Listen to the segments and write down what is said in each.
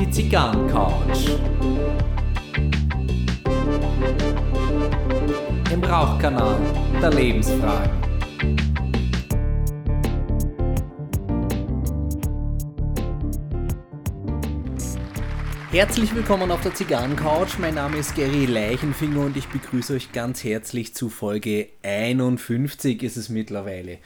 Die Zigarrencouch. Im Rauchkanal der Lebensfragen. Herzlich willkommen auf der Zigarrencouch. Mein Name ist Gary Leichenfinger und ich begrüße euch ganz herzlich zu Folge 51 ist es mittlerweile.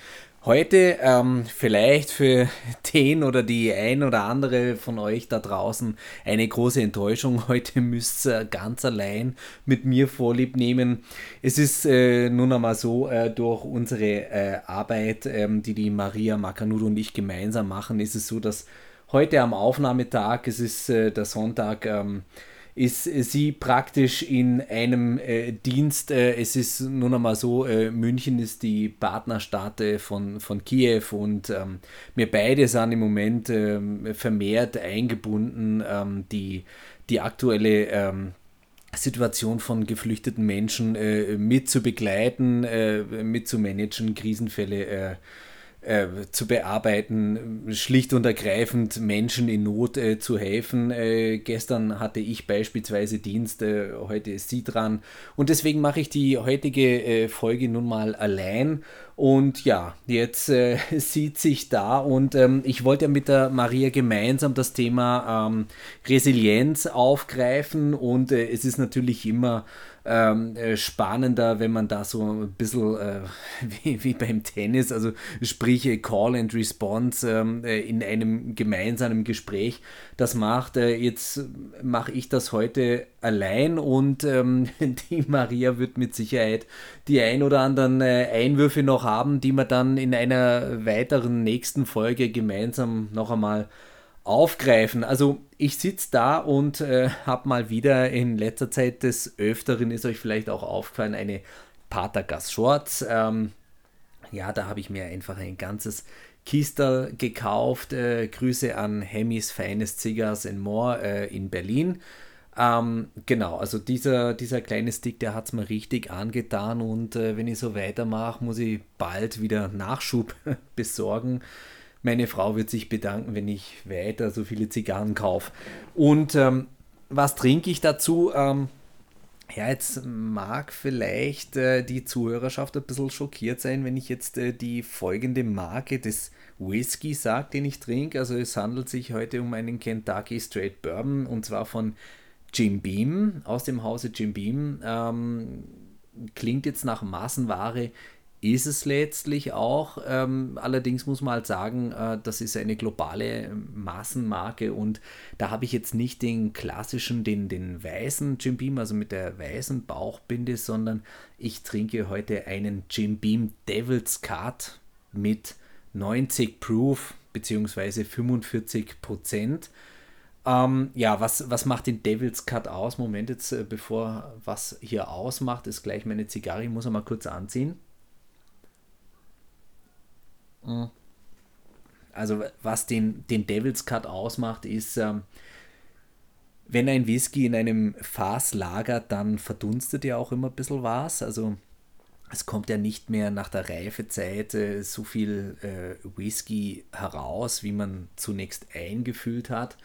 Heute ähm, vielleicht für den oder die ein oder andere von euch da draußen eine große Enttäuschung. Heute müsst ihr ganz allein mit mir Vorlieb nehmen. Es ist äh, nun einmal so, äh, durch unsere äh, Arbeit, ähm, die die Maria Makanudo und ich gemeinsam machen, ist es so, dass heute am Aufnahmetag, es ist äh, der Sonntag, ähm, ist sie praktisch in einem äh, Dienst. Äh, es ist nun einmal so, äh, München ist die Partnerstadt äh, von, von Kiew und ähm, wir beide sind im Moment ähm, vermehrt eingebunden, ähm, die, die aktuelle ähm, Situation von geflüchteten Menschen äh, mit zu begleiten, äh, mit zu managen, Krisenfälle äh, zu bearbeiten, schlicht und ergreifend Menschen in Not äh, zu helfen. Äh, gestern hatte ich beispielsweise Dienst, äh, heute ist sie dran. Und deswegen mache ich die heutige äh, Folge nun mal allein. Und ja, jetzt äh, sieht sich da. Und ähm, ich wollte ja mit der Maria gemeinsam das Thema ähm, Resilienz aufgreifen. Und es ist natürlich immer ähm, äh, spannender, wenn man da so ein bisschen äh, wie, wie, beim Tennis, also sprich äh, Call and Response ähm, äh, in einem gemeinsamen Gespräch das macht. Äh, jetzt mache ich das heute allein und ähm, die Maria wird mit Sicherheit die ein oder anderen äh, Einwürfe noch haben, die wir dann in einer weiteren nächsten Folge gemeinsam noch einmal aufgreifen. Also ich sitze da und äh, habe mal wieder in letzter Zeit des Öfteren, ist euch vielleicht auch aufgefallen, eine Patergas Shorts. Ähm, ja, da habe ich mir einfach ein ganzes Kistel gekauft. Äh, Grüße an Hemis Feines Cigars and More äh, in Berlin. Ähm, genau, also dieser, dieser kleine Stick, der hat es mir richtig angetan und äh, wenn ich so weitermache, muss ich bald wieder Nachschub besorgen. Meine Frau wird sich bedanken, wenn ich weiter so viele Zigarren kaufe. Und ähm, was trinke ich dazu? Ähm, ja, jetzt mag vielleicht äh, die Zuhörerschaft ein bisschen schockiert sein, wenn ich jetzt äh, die folgende Marke des Whisky sage, den ich trinke. Also es handelt sich heute um einen Kentucky Straight Bourbon und zwar von Jim Beam aus dem Hause Jim Beam. Ähm, klingt jetzt nach Massenware, ist es letztlich auch. Ähm, allerdings muss man halt sagen, äh, das ist eine globale Massenmarke und da habe ich jetzt nicht den klassischen, den, den weißen Jim Beam, also mit der weißen Bauchbinde, sondern ich trinke heute einen Jim Beam Devil's Cut mit 90 Proof bzw. 45 Prozent. Ähm, ja, was, was macht den Devil's Cut aus? Moment, jetzt äh, bevor was hier ausmacht, ist gleich meine Zigarre. Ich muss mal kurz anziehen. Mhm. Also was den, den Devil's Cut ausmacht, ist, ähm, wenn ein Whisky in einem Fass lagert, dann verdunstet ja auch immer ein bisschen was. Also es kommt ja nicht mehr nach der Reifezeit äh, so viel äh, Whisky heraus, wie man zunächst eingefüllt hat.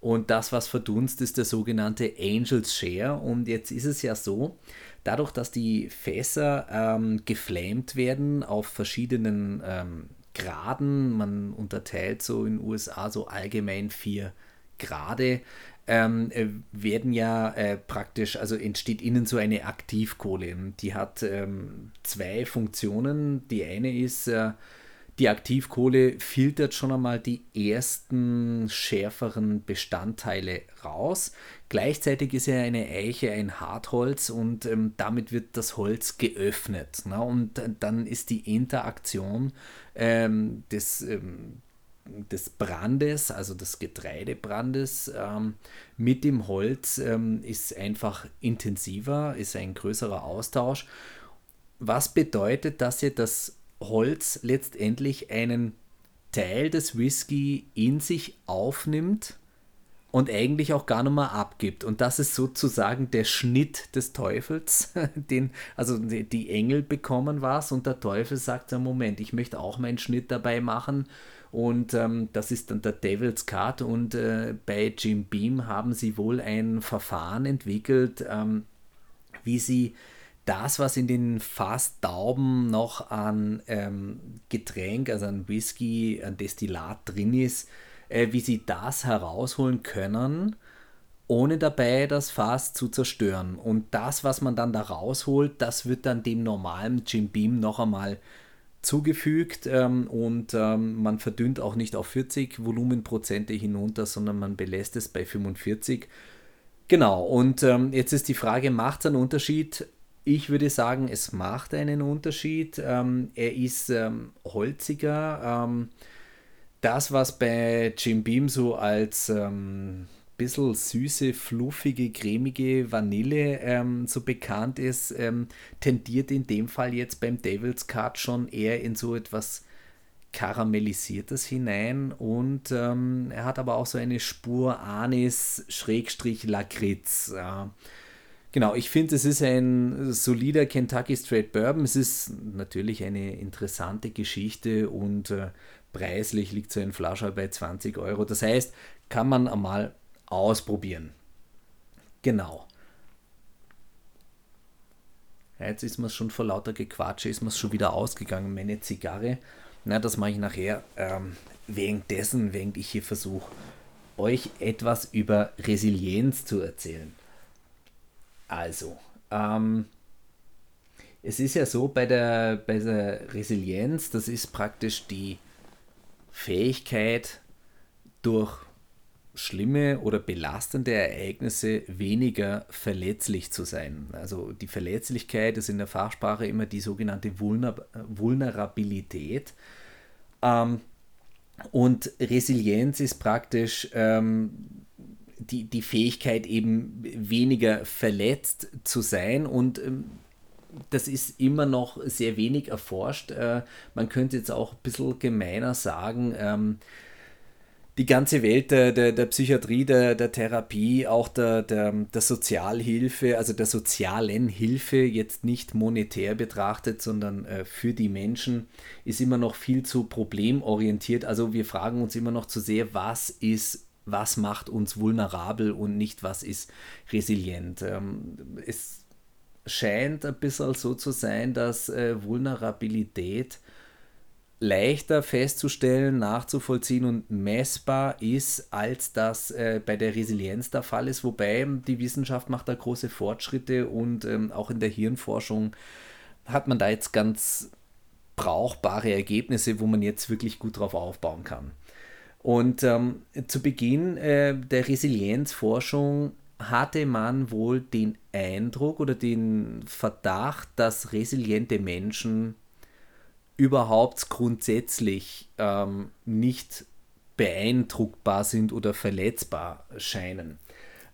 Und das, was verdunstet, ist der sogenannte Angel's Share. Und jetzt ist es ja so, dadurch, dass die Fässer ähm, geflamed werden auf verschiedenen ähm, Graden. Man unterteilt so in den USA so allgemein vier Grade. Ähm, äh, werden ja äh, praktisch, also entsteht innen so eine Aktivkohle. Die hat ähm, zwei Funktionen. Die eine ist, äh, die Aktivkohle filtert schon einmal die ersten schärferen Bestandteile raus. Gleichzeitig ist ja eine Eiche ein Hartholz und ähm, damit wird das Holz geöffnet. Ne? Und dann ist die Interaktion ähm, des, ähm, des Brandes, also des Getreidebrandes ähm, mit dem Holz ähm, ist einfach intensiver, ist ein größerer Austausch. Was bedeutet, dass ihr das Holz letztendlich einen Teil des Whisky in sich aufnimmt, und eigentlich auch gar nicht mehr abgibt. Und das ist sozusagen der Schnitt des Teufels, den, also die Engel bekommen was und der Teufel sagt, Moment, ich möchte auch meinen Schnitt dabei machen. Und ähm, das ist dann der Devil's Cut. Und äh, bei Jim Beam haben sie wohl ein Verfahren entwickelt, ähm, wie sie das, was in den Fasstauben noch an ähm, Getränk, also an Whisky, an Destillat drin ist, äh, wie sie das herausholen können, ohne dabei das Fass zu zerstören. Und das, was man dann da rausholt, das wird dann dem normalen Jim Beam noch einmal zugefügt ähm, und ähm, man verdünnt auch nicht auf 40 Volumenprozente hinunter, sondern man belässt es bei 45. Genau, und ähm, jetzt ist die Frage, macht es einen Unterschied? Ich würde sagen, es macht einen Unterschied. Ähm, er ist ähm, holziger ähm, das, was bei Jim Beam so als ähm, bisschen süße, fluffige, cremige Vanille ähm, so bekannt ist, ähm, tendiert in dem Fall jetzt beim Devil's Cut schon eher in so etwas Karamellisiertes hinein und ähm, er hat aber auch so eine Spur Anis Schrägstrich Lakritz. Ja. Genau, ich finde, es ist ein solider Kentucky Straight Bourbon. Es ist natürlich eine interessante Geschichte und äh, preislich liegt so ein Flasche bei 20 Euro. Das heißt, kann man einmal ausprobieren. Genau. jetzt ist mir schon vor lauter Gequatsche, ist mir schon wieder ausgegangen, meine Zigarre. Na, das mache ich nachher ähm, währenddessen, während ich hier versuche, euch etwas über Resilienz zu erzählen. Also, ähm, es ist ja so bei der, bei der Resilienz, das ist praktisch die Fähigkeit, durch schlimme oder belastende Ereignisse weniger verletzlich zu sein. Also die Verletzlichkeit ist in der Fachsprache immer die sogenannte Vulner Vulnerabilität. Ähm, und Resilienz ist praktisch ähm, die, die Fähigkeit, eben weniger verletzt zu sein. Und ähm, das ist immer noch sehr wenig erforscht. Äh, man könnte jetzt auch ein bisschen gemeiner sagen, ähm, die ganze Welt der, der, der Psychiatrie, der, der Therapie, auch der, der, der Sozialhilfe, also der sozialen Hilfe, jetzt nicht monetär betrachtet, sondern äh, für die Menschen, ist immer noch viel zu problemorientiert. Also wir fragen uns immer noch zu sehr, was ist was macht uns vulnerabel und nicht was ist resilient. Ähm, es scheint ein bisschen so zu sein, dass äh, Vulnerabilität leichter festzustellen, nachzuvollziehen und messbar ist, als das äh, bei der Resilienz der Fall ist. Wobei die Wissenschaft macht da große Fortschritte und ähm, auch in der Hirnforschung hat man da jetzt ganz brauchbare Ergebnisse, wo man jetzt wirklich gut drauf aufbauen kann. Und ähm, zu Beginn äh, der Resilienzforschung hatte man wohl den Eindruck oder den Verdacht, dass resiliente Menschen überhaupt grundsätzlich ähm, nicht beeindruckbar sind oder verletzbar scheinen.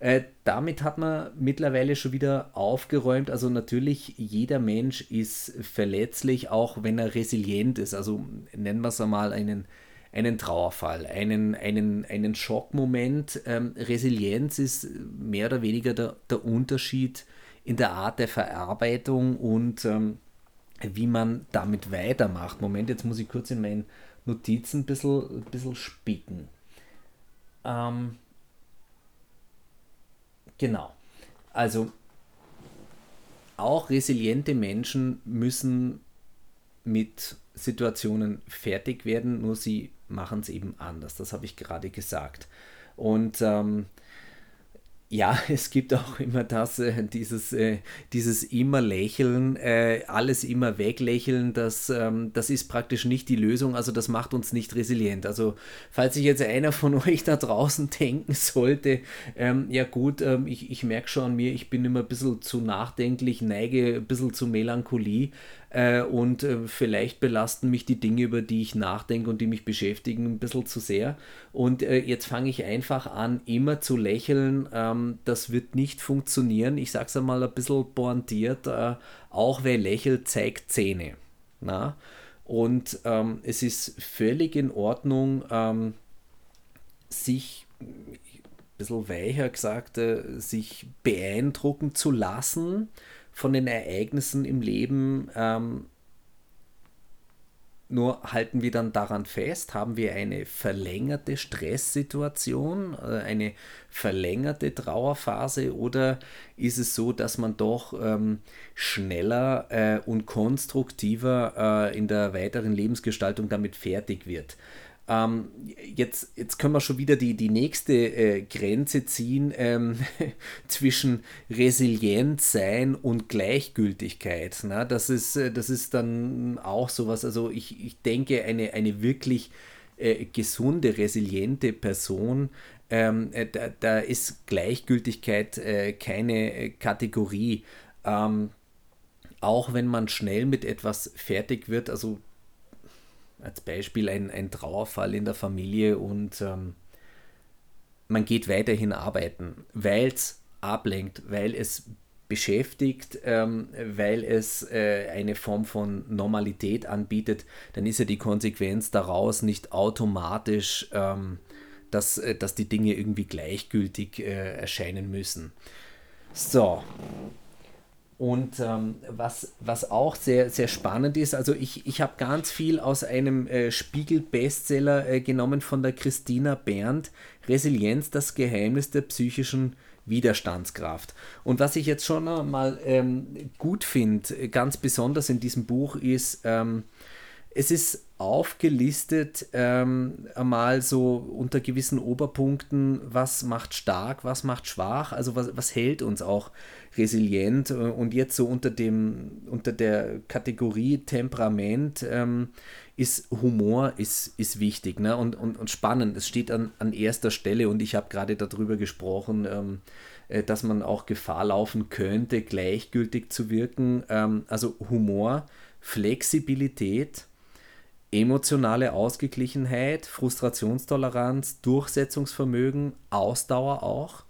Äh, damit hat man mittlerweile schon wieder aufgeräumt. Also natürlich, jeder Mensch ist verletzlich, auch wenn er resilient ist. Also nennen wir es einmal einen einen Trauerfall, einen, einen, einen Schockmoment. Ähm, Resilienz ist mehr oder weniger der, der Unterschied in der Art der Verarbeitung und ähm, wie man damit weitermacht. Moment, jetzt muss ich kurz in meinen Notizen ein bisschen, ein bisschen spicken. Ähm, genau. Also auch resiliente Menschen müssen mit Situationen fertig werden, nur sie machen es eben anders. Das habe ich gerade gesagt. Und ähm, ja, es gibt auch immer das, äh, dieses, äh, dieses immer Lächeln, äh, alles immer weglächeln, das, ähm, das ist praktisch nicht die Lösung, also das macht uns nicht resilient. Also falls sich jetzt einer von euch da draußen denken sollte, ähm, ja gut, ähm, ich, ich merke schon an mir, ich bin immer ein bisschen zu nachdenklich, neige ein bisschen zu Melancholie, äh, und äh, vielleicht belasten mich die Dinge, über die ich nachdenke und die mich beschäftigen, ein bisschen zu sehr. Und äh, jetzt fange ich einfach an, immer zu lächeln. Ähm, das wird nicht funktionieren. Ich sage es einmal ein bisschen pointiert. Äh, auch wer lächelt, zeigt Zähne. Na? Und ähm, es ist völlig in Ordnung, ähm, sich bisschen weicher gesagt, äh, sich beeindrucken zu lassen von den Ereignissen im Leben. Ähm, nur halten wir dann daran fest, haben wir eine verlängerte Stresssituation, äh, eine verlängerte Trauerphase oder ist es so, dass man doch ähm, schneller äh, und konstruktiver äh, in der weiteren Lebensgestaltung damit fertig wird? Ähm, jetzt, jetzt können wir schon wieder die, die nächste äh, Grenze ziehen ähm, zwischen Resilienz sein und Gleichgültigkeit. Na, das, ist, äh, das ist dann auch sowas. Also ich, ich denke, eine, eine wirklich äh, gesunde, resiliente Person, ähm, äh, da, da, ist Gleichgültigkeit äh, keine äh, Kategorie. Ähm, auch wenn man schnell mit etwas fertig wird, also als Beispiel ein, ein Trauerfall in der Familie und ähm, man geht weiterhin arbeiten, weil es ablenkt, weil es beschäftigt, ähm, weil es äh, eine Form von Normalität anbietet, dann ist ja die Konsequenz daraus nicht automatisch, ähm, dass, äh, dass die Dinge irgendwie gleichgültig äh, erscheinen müssen. So, und ähm, was, was auch sehr, sehr spannend ist, also ich, ich habe ganz viel aus einem äh, Spiegel-Bestseller äh, genommen von der Christina Berndt, Resilienz, das Geheimnis der psychischen Widerstandskraft. Und was ich jetzt schon mal ähm, gut finde, ganz besonders in diesem Buch, ist, ähm, es ist aufgelistet ähm, einmal so unter gewissen Oberpunkten, was macht stark, was macht schwach, also was, was hält uns auch resilient. Und jetzt so unter dem unter der Kategorie Temperament ähm, ist Humor ist, ist wichtig ne? und, und, und spannend, es steht an, an erster Stelle und ich habe gerade darüber gesprochen, ähm, äh, dass man auch Gefahr laufen könnte, gleichgültig zu wirken, ähm, also Humor, Flexibilität, emotionale Ausgeglichenheit, Frustrationstoleranz, Durchsetzungsvermögen, Ausdauer auch,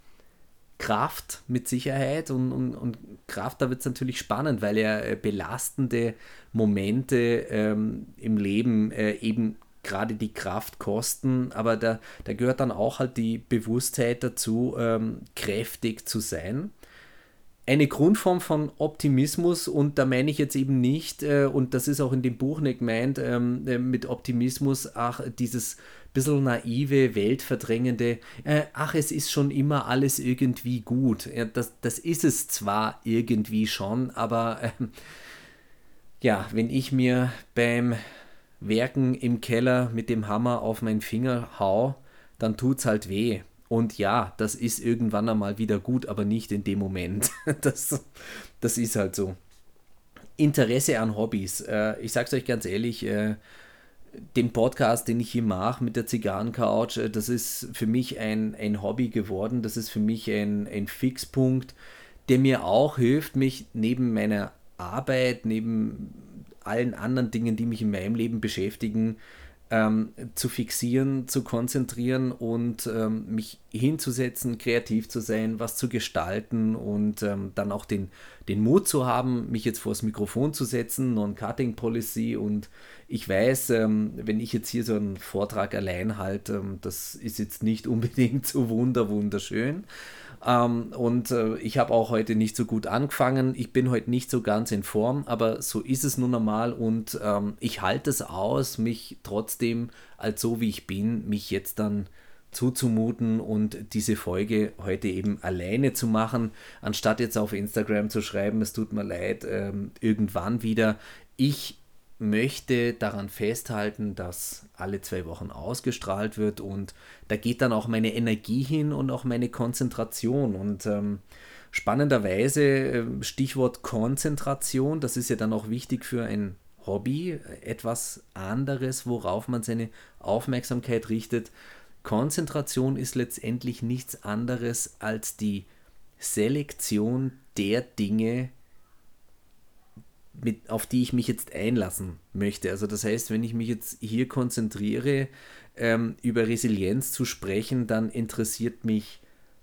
Kraft mit Sicherheit und, und, und Kraft, da wird es natürlich spannend, weil ja äh, belastende Momente ähm, im Leben äh, eben gerade die Kraft kosten, aber da, da gehört dann auch halt die Bewusstheit dazu, ähm, kräftig zu sein eine Grundform von Optimismus und da meine ich jetzt eben nicht, äh, und das ist auch in dem Buch nicht gemeint, ähm, äh, mit Optimismus, ach, dieses bisschen naive, weltverdrängende, äh, ach, es ist schon immer alles irgendwie gut. Ja, das, das ist es zwar irgendwie schon, aber ähm, ja, wenn ich mir beim Werken im Keller mit dem Hammer auf meinen Finger hau, dann tut es halt weh. Und ja, das ist irgendwann einmal wieder gut, aber nicht in dem Moment. Das, das ist halt so. Interesse an Hobbys. Äh, ich sag's euch ganz ehrlich, äh, den Podcast, den ich hier mache mit der Zigarrencouch, äh, das ist für mich ein, ein Hobby geworden. Das ist für mich ein, ein Fixpunkt, der mir auch hilft, mich neben meiner Arbeit, neben allen anderen Dingen, die mich in meinem Leben beschäftigen, ähm, zu fixieren, zu konzentrieren und ähm, mich hinzusetzen, kreativ zu sein, was zu gestalten und ähm, dann auch den, den Mut zu haben, mich jetzt vor das Mikrofon zu setzen, Non-Cutting-Policy und ich weiß, ähm, wenn ich jetzt hier so einen Vortrag allein halte, ähm, das ist jetzt nicht unbedingt so wunder, wunderschön. Ähm, und äh, ich habe auch heute nicht so gut angefangen. Ich bin heute nicht so ganz in Form, aber so ist es nun einmal und ähm, ich halte es aus, mich trotzdem als so wie ich bin, mich jetzt dann zuzumuten und diese Folge heute eben alleine zu machen, anstatt jetzt auf Instagram zu schreiben, es tut mir leid, ähm, irgendwann wieder. Ich möchte daran festhalten, dass alle zwei Wochen ausgestrahlt wird und da geht dann auch meine Energie hin und auch meine Konzentration und ähm, spannenderweise ähm, Stichwort Konzentration, das ist ja dann auch wichtig für ein Hobby, etwas anderes, worauf man seine Aufmerksamkeit richtet. Konzentration ist letztendlich nichts anderes als die Selektion der Dinge, mit, auf die ich mich jetzt einlassen möchte. Also das heißt, wenn ich mich jetzt hier konzentriere, ähm, über Resilienz zu sprechen, dann interessiert mich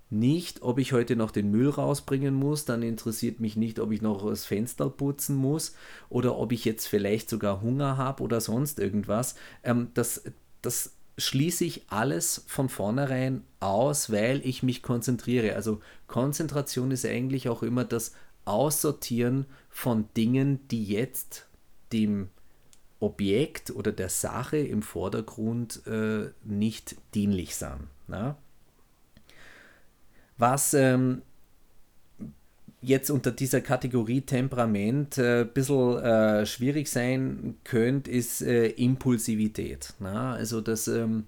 nicht, ob ich heute noch den Müll rausbringen muss, dann interessiert mich nicht, ob ich noch das Fenster putzen muss oder ob ich jetzt vielleicht sogar Hunger habe oder sonst irgendwas. Ähm, das, das schließe ich alles von vornherein aus, weil ich mich konzentriere. Also Konzentration ist eigentlich auch immer das Aussortieren von Dingen, die jetzt dem Objekt oder der Sache im Vordergrund äh, nicht dienlich sind. Na? Was ähm, jetzt unter dieser Kategorie Temperament ein äh, bisschen äh, schwierig sein könnte, ist äh, Impulsivität. Na? Also das, ähm,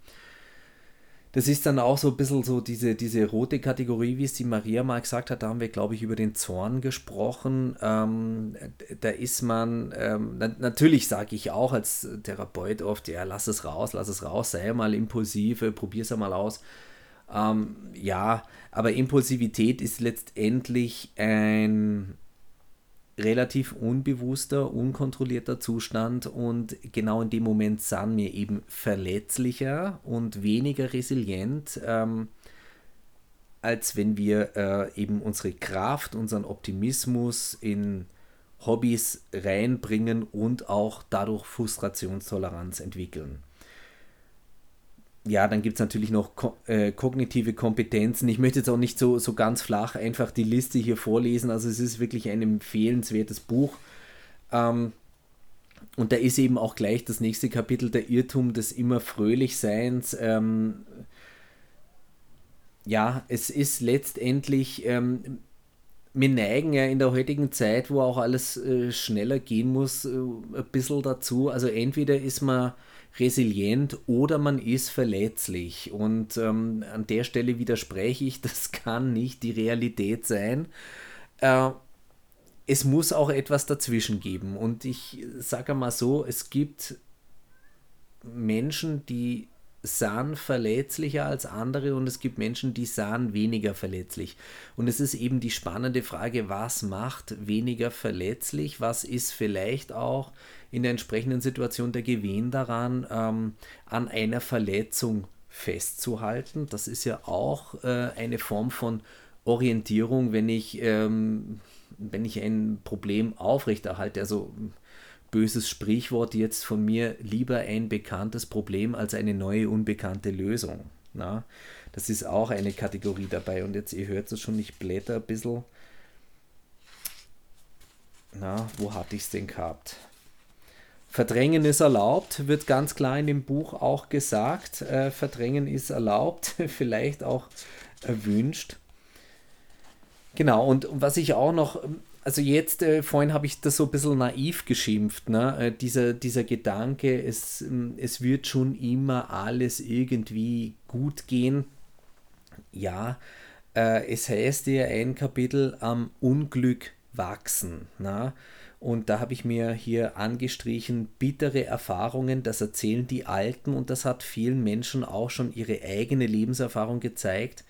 das ist dann auch so ein bisschen so diese, diese rote Kategorie, wie es die Maria mal gesagt hat, da haben wir, glaube ich, über den Zorn gesprochen. Ähm, da ist man, ähm, na, natürlich sage ich auch als Therapeut oft, ja, lass es raus, lass es raus, sei mal impulsiv, probier es mal aus. Ähm, ja, aber Impulsivität ist letztendlich ein relativ unbewusster, unkontrollierter Zustand und genau in dem Moment sind wir eben verletzlicher und weniger resilient, ähm, als wenn wir äh, eben unsere Kraft, unseren Optimismus in Hobbys reinbringen und auch dadurch Frustrationstoleranz entwickeln ja, dann gibt es natürlich noch ko äh, kognitive Kompetenzen. Ich möchte jetzt auch nicht so, so ganz flach einfach die Liste hier vorlesen. Also es ist wirklich ein empfehlenswertes Buch. Ähm, und da ist eben auch gleich das nächste Kapitel, der Irrtum des immer Fröhlichseins. Ähm, ja, es ist letztendlich, ähm, wir neigen ja in der heutigen Zeit, wo auch alles äh, schneller gehen muss, äh, ein bisschen dazu. Also entweder ist man resilient oder man ist verletzlich. Und ähm, an der Stelle widerspreche ich, das kann nicht die Realität sein. Äh, es muss auch etwas dazwischen geben. Und ich sage mal so, es gibt Menschen, die sahen verletzlicher als andere und es gibt Menschen, die sahen weniger verletzlich. Und es ist eben die spannende Frage, was macht weniger verletzlich? Was ist vielleicht auch in der entsprechenden Situation der Gewinn daran, ähm, an einer Verletzung festzuhalten. Das ist ja auch äh, eine Form von Orientierung, wenn ich, ähm, wenn ich ein Problem aufrechterhalte. Also böses Sprichwort jetzt von mir, lieber ein bekanntes Problem als eine neue unbekannte Lösung. Na? Das ist auch eine Kategorie dabei. Und jetzt, ihr hört es schon, ich blätter ein bisschen. Na, wo hatte ich es denn gehabt? Verdrängen ist erlaubt, wird ganz klar in dem Buch auch gesagt. Äh, Verdrängen ist erlaubt, vielleicht auch erwünscht. Genau, und was ich auch noch, also jetzt, äh, vorhin habe ich das so ein bisschen naiv geschimpft, ne? Äh, dieser, dieser Gedanke, es, ähm, es wird schon immer alles irgendwie gut gehen. Ja, äh, es heißt ja ein Kapitel am Unglück wachsen. Ne? Und da habe ich mir hier angestrichen, bittere Erfahrungen, das erzählen die Alten und das hat vielen Menschen auch schon ihre eigene Lebenserfahrung gezeigt,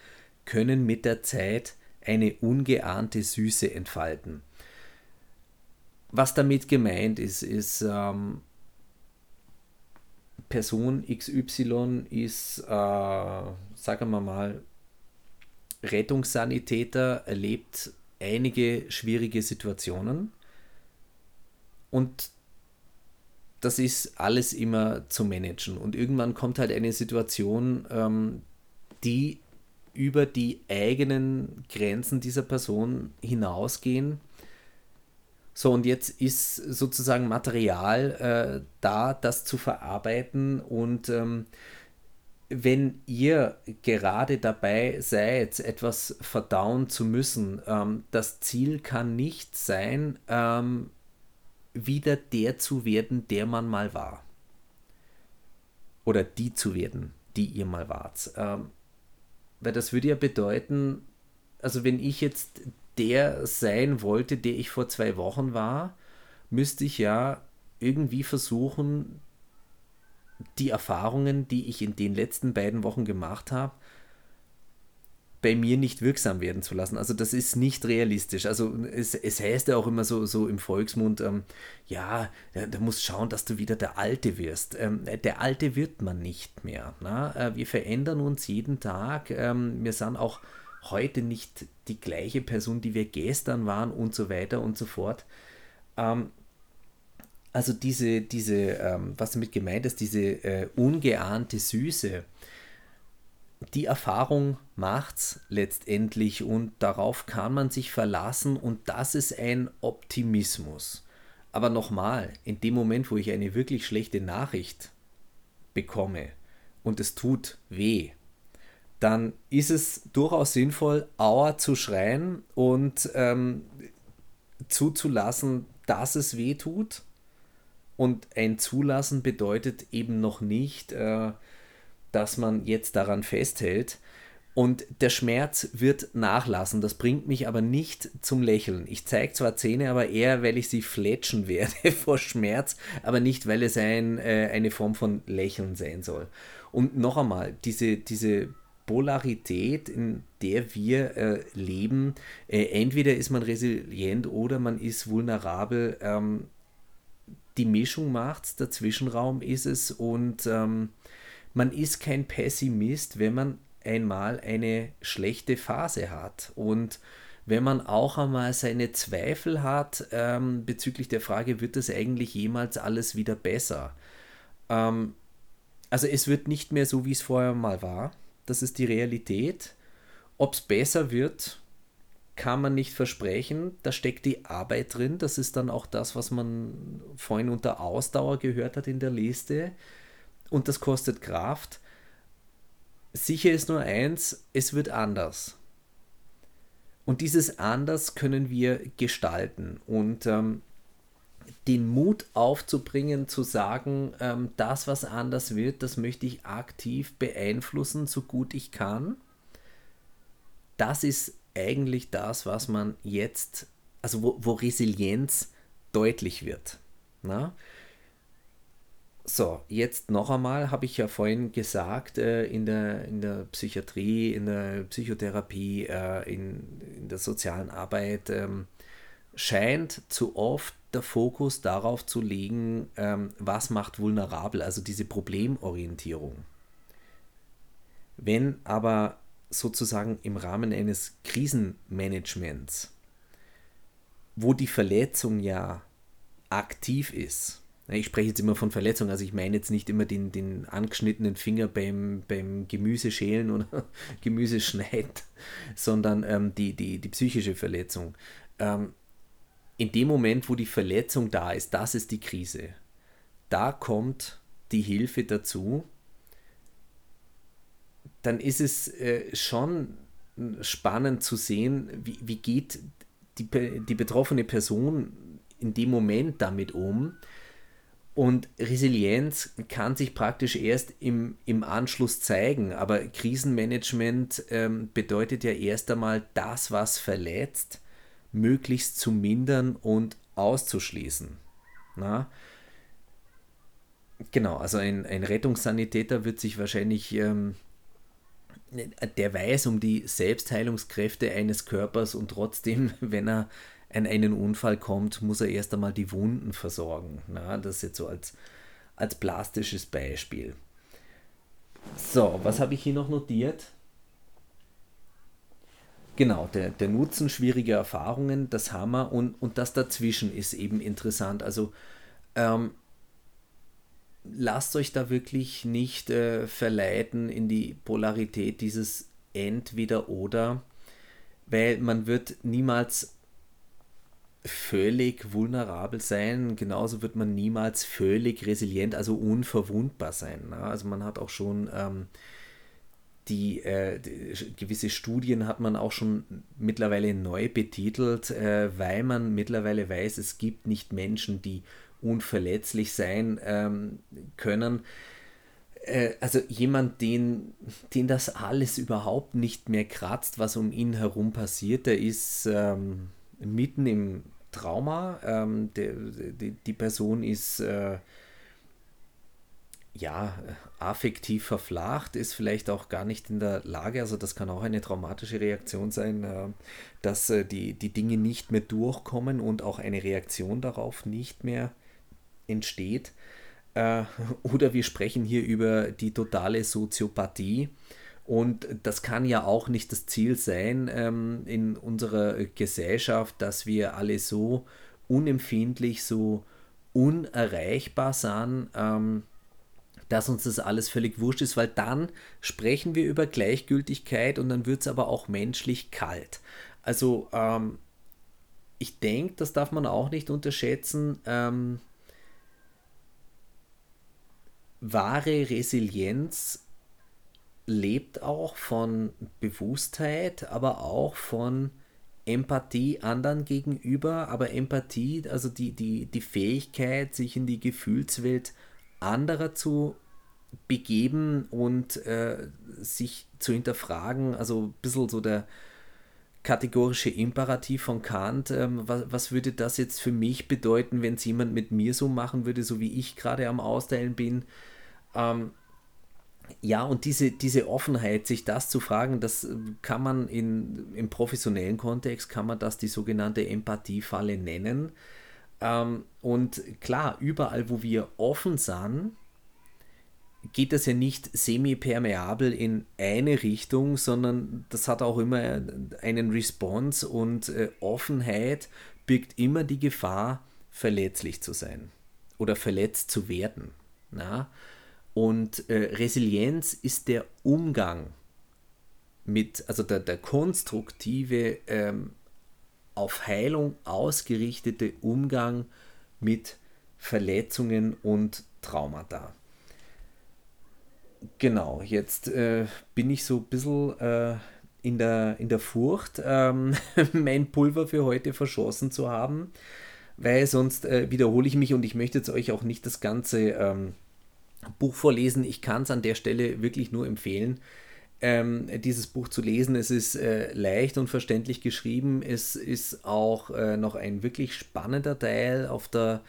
können mit der Zeit eine ungeahnte Süße entfalten. Was damit gemeint ist, ist ähm, Person XY ist, äh, sagen wir mal, Rettungssanitäter, erlebt einige schwierige Situationen und das ist alles immer zu managen. Und irgendwann kommt halt eine Situation, ähm, die über die eigenen Grenzen dieser Person hinausgehen. So, und jetzt ist sozusagen Material äh, da, das zu verarbeiten. Und ähm, wenn ihr gerade dabei seid, etwas verdauen zu müssen, ähm, das Ziel kann nicht sein, ähm, wieder der zu werden, der man mal war. Oder die zu werden, die ihr mal wart. Ähm, weil das würde ja bedeuten, also wenn ich jetzt der sein wollte, der ich vor zwei Wochen war, müsste ich ja irgendwie versuchen, die Erfahrungen, die ich in den letzten beiden Wochen gemacht habe, bei mir nicht wirksam werden zu lassen. Also das ist nicht realistisch. Also es, es heißt ja auch immer so, so im Volksmund, ähm, ja, da musst schauen, dass du wieder der Alte wirst. Ähm, der Alte wird man nicht mehr. Na? Äh, wir verändern uns jeden Tag. Ähm, wir sind auch heute nicht die gleiche Person, die wir gestern waren und so weiter und so fort. Ähm, also diese, diese ähm, was damit gemeint ist, diese äh, ungeahnte Süße, die Erfahrung macht's letztendlich und darauf kann man sich verlassen und das ist ein Optimismus. Aber nochmal, in dem Moment, wo ich eine wirklich schlechte Nachricht bekomme und es tut weh, dann ist es durchaus sinnvoll, Aua zu schreien und ähm, zuzulassen, dass es weh tut. Und ein Zulassen bedeutet eben noch nicht, äh, dass man jetzt daran festhält. Und der Schmerz wird nachlassen. Das bringt mich aber nicht zum Lächeln. Ich zeige zwar Zähne, aber eher, weil ich sie fletschen werde vor Schmerz, aber nicht, weil es ein, äh, eine Form von Lächeln sein soll. Und noch einmal, diese, diese Polarität, in der wir äh, leben, äh, entweder ist man resilient oder man ist vulnerabel. Ähm, die Mischung macht der Zwischenraum ist es und ähm, man ist kein Pessimist, wenn man einmal eine schlechte Phase hat. Und wenn man auch einmal seine Zweifel hat ähm, bezüglich der Frage, wird das eigentlich jemals alles wieder besser? Ähm, also es wird nicht mehr so, wie es vorher mal war. Das ist die Realität. Ob es besser wird, kann man nicht versprechen. Da steckt die Arbeit drin. Das ist dann auch das, was man vorhin unter Ausdauer gehört hat in der Liste. Und das kostet Kraft. Sicher ist nur eins, es wird anders. Und dieses anders können wir gestalten. Und ähm, den Mut aufzubringen, zu sagen, ähm, das, was anders wird, das möchte ich aktiv beeinflussen, so gut ich kann. Das ist eigentlich das, was man jetzt, also wo, wo Resilienz deutlich wird. Na? So, jetzt noch einmal, habe ich ja vorhin gesagt, äh, in, der, in der Psychiatrie, in der Psychotherapie, äh, in, in der sozialen Arbeit ähm, scheint zu oft der Fokus darauf zu legen, ähm, was macht vulnerabel, also diese Problemorientierung. Wenn aber sozusagen im Rahmen eines Krisenmanagements, wo die Verletzung ja aktiv ist, ich spreche jetzt immer von Verletzung, also ich meine jetzt nicht immer den, den angeschnittenen Finger beim, beim Gemüseschälen oder Gemüseschneiden, sondern ähm, die, die, die psychische Verletzung. Ähm, in dem Moment, wo die Verletzung da ist, das ist die Krise. Da kommt die Hilfe dazu. Dann ist es äh, schon spannend zu sehen, wie, wie geht die, die betroffene Person in dem Moment damit um und Resilienz kann sich praktisch erst im, im Anschluss zeigen. Aber Krisenmanagement ähm, bedeutet ja erst einmal das, was verletzt, möglichst zu mindern und auszuschließen. Na? Genau, also ein, ein Rettungssanitäter wird sich wahrscheinlich, ähm, der weiß um die Selbstheilungskräfte eines Körpers und trotzdem, wenn er an einen Unfall kommt, muss er erst einmal die Wunden versorgen. Na, das jetzt so als, als plastisches Beispiel. So, was habe ich hier noch notiert? Genau, der, der Nutzen schwieriger Erfahrungen, das Hammer und, und das dazwischen ist eben interessant. Also ähm, lasst euch da wirklich nicht äh, verleiten in die Polarität dieses Entweder oder, weil man wird niemals völlig vulnerabel sein, genauso wird man niemals völlig resilient, also unverwundbar sein. Ne? Also man hat auch schon ähm, die, äh, die, gewisse Studien hat man auch schon mittlerweile neu betitelt, äh, weil man mittlerweile weiß, es gibt nicht Menschen, die unverletzlich sein ähm, können. Äh, also jemand, den, den das alles überhaupt nicht mehr kratzt, was um ihn herum passiert, der ist ähm, mitten im Trauma. Ähm, der, die, die, Person ist äh, ja affektiv verflacht, ist vielleicht auch gar nicht in der Lage, also das kann auch eine traumatische Reaktion sein, äh, dass äh, die, die Dinge nicht mehr durchkommen und auch eine Reaktion darauf nicht mehr entsteht. Äh, oder wir sprechen hier über die totale Soziopathie und das kann ja auch nicht das Ziel sein ähm, in unserer Gesellschaft, dass wir alle so unempfindlich, so unerreichbar sind, ähm, dass uns das alles völlig wurscht ist, weil dann sprechen wir über Gleichgültigkeit und dann wird es aber auch menschlich kalt. Also ähm, ich denke, das darf man auch nicht unterschätzen. Ähm, wahre Resilienz lebt auch von Bewusstheit, aber auch von Empathie anderen gegenüber, aber Empathie, also die, die, die Fähigkeit, sich in die Gefühlswelt anderer zu begeben und äh, sich zu hinterfragen, also ein bisschen so der kategorische Imperativ von Kant, ähm, was, was würde das jetzt für mich bedeuten, wenn es jemand mit mir so machen würde, so wie ich gerade am Austeilen bin? Ähm, ja, und diese, diese Offenheit, sich das zu fragen, das kann man in, im professionellen Kontext, kann man das die sogenannte Empathiefalle nennen. Ähm, und klar, überall, wo wir offen sind, geht das ja nicht semi-permeabel in eine Richtung, sondern das hat auch immer einen Response und äh, Offenheit birgt immer die Gefahr, verletzlich zu sein oder verletzt zu werden. Na? Und äh, Resilienz ist der Umgang mit, also der, der konstruktive ähm, auf Heilung ausgerichtete Umgang mit Verletzungen und Traumata. Genau, jetzt äh, bin ich so ein bisschen äh, in, der, in der Furcht, ähm, mein Pulver für heute verschossen zu haben, weil sonst äh, wiederhole ich mich und ich möchte jetzt euch auch nicht das ganze ähm, Buch vorlesen. Ich kann es an der Stelle wirklich nur empfehlen ähm, dieses Buch zu lesen. Es ist äh, leicht und verständlich geschrieben. Es ist auch äh, noch ein wirklich spannender Teil auf der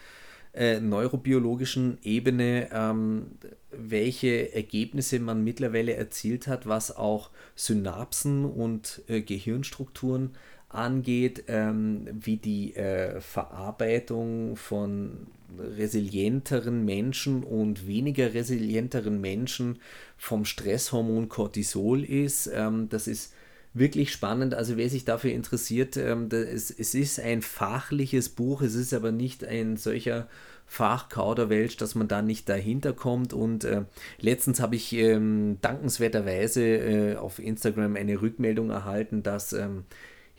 äh, neurobiologischen Ebene, ähm, welche Ergebnisse man mittlerweile erzielt hat, was auch Synapsen und äh, Gehirnstrukturen angeht, ähm, wie die äh, Verarbeitung von resilienteren Menschen und weniger resilienteren Menschen vom Stresshormon Cortisol ist. Ähm, das ist wirklich spannend. Also wer sich dafür interessiert, ähm, das, es ist ein fachliches Buch, es ist aber nicht ein solcher Fachkauderwelsch, dass man da nicht dahinter kommt. Und äh, letztens habe ich ähm, dankenswerterweise äh, auf Instagram eine Rückmeldung erhalten, dass ähm,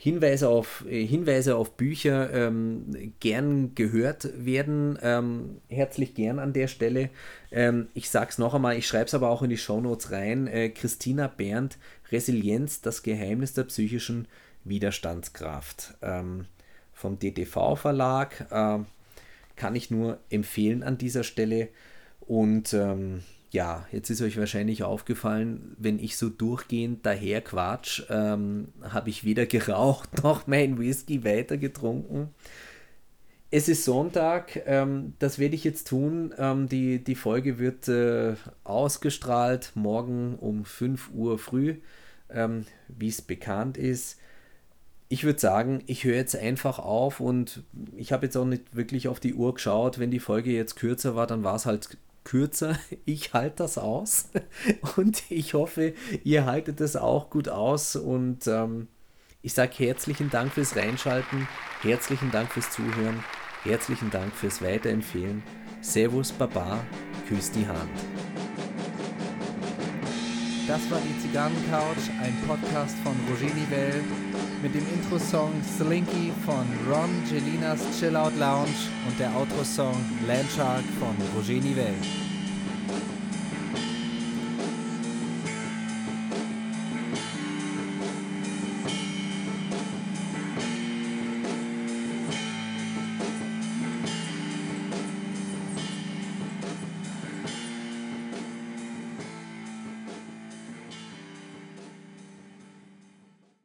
Hinweise auf, äh, Hinweise auf Bücher ähm, gern gehört werden. Ähm, herzlich gern an der Stelle. Ähm, ich sage es noch einmal, ich schreibe es aber auch in die Shownotes rein. Äh, Christina Berndt, Resilienz, das Geheimnis der psychischen Widerstandskraft. Ähm, vom DTV Verlag. Äh, kann ich nur empfehlen an dieser Stelle. Und ähm, ja, jetzt ist euch wahrscheinlich aufgefallen, wenn ich so durchgehend daher quatsch, ähm, habe ich weder geraucht noch mein Whisky weiter getrunken. Es ist Sonntag, ähm, das werde ich jetzt tun. Ähm, die, die Folge wird äh, ausgestrahlt morgen um 5 Uhr früh, ähm, wie es bekannt ist. Ich würde sagen, ich höre jetzt einfach auf und ich habe jetzt auch nicht wirklich auf die Uhr geschaut. Wenn die Folge jetzt kürzer war, dann war es halt kürzer. Ich halte das aus und ich hoffe, ihr haltet das auch gut aus. Und ähm, ich sage herzlichen Dank fürs Reinschalten, herzlichen Dank fürs Zuhören, herzlichen Dank fürs Weiterempfehlen. Servus, Baba, küss die Hand. Das war die Zigarrencouch, ein Podcast von Roger Nivelle mit dem Intro-Song Slinky von Ron Gelinas Chill Out Lounge und der Outro-Song Landshark von Roger Nivelle.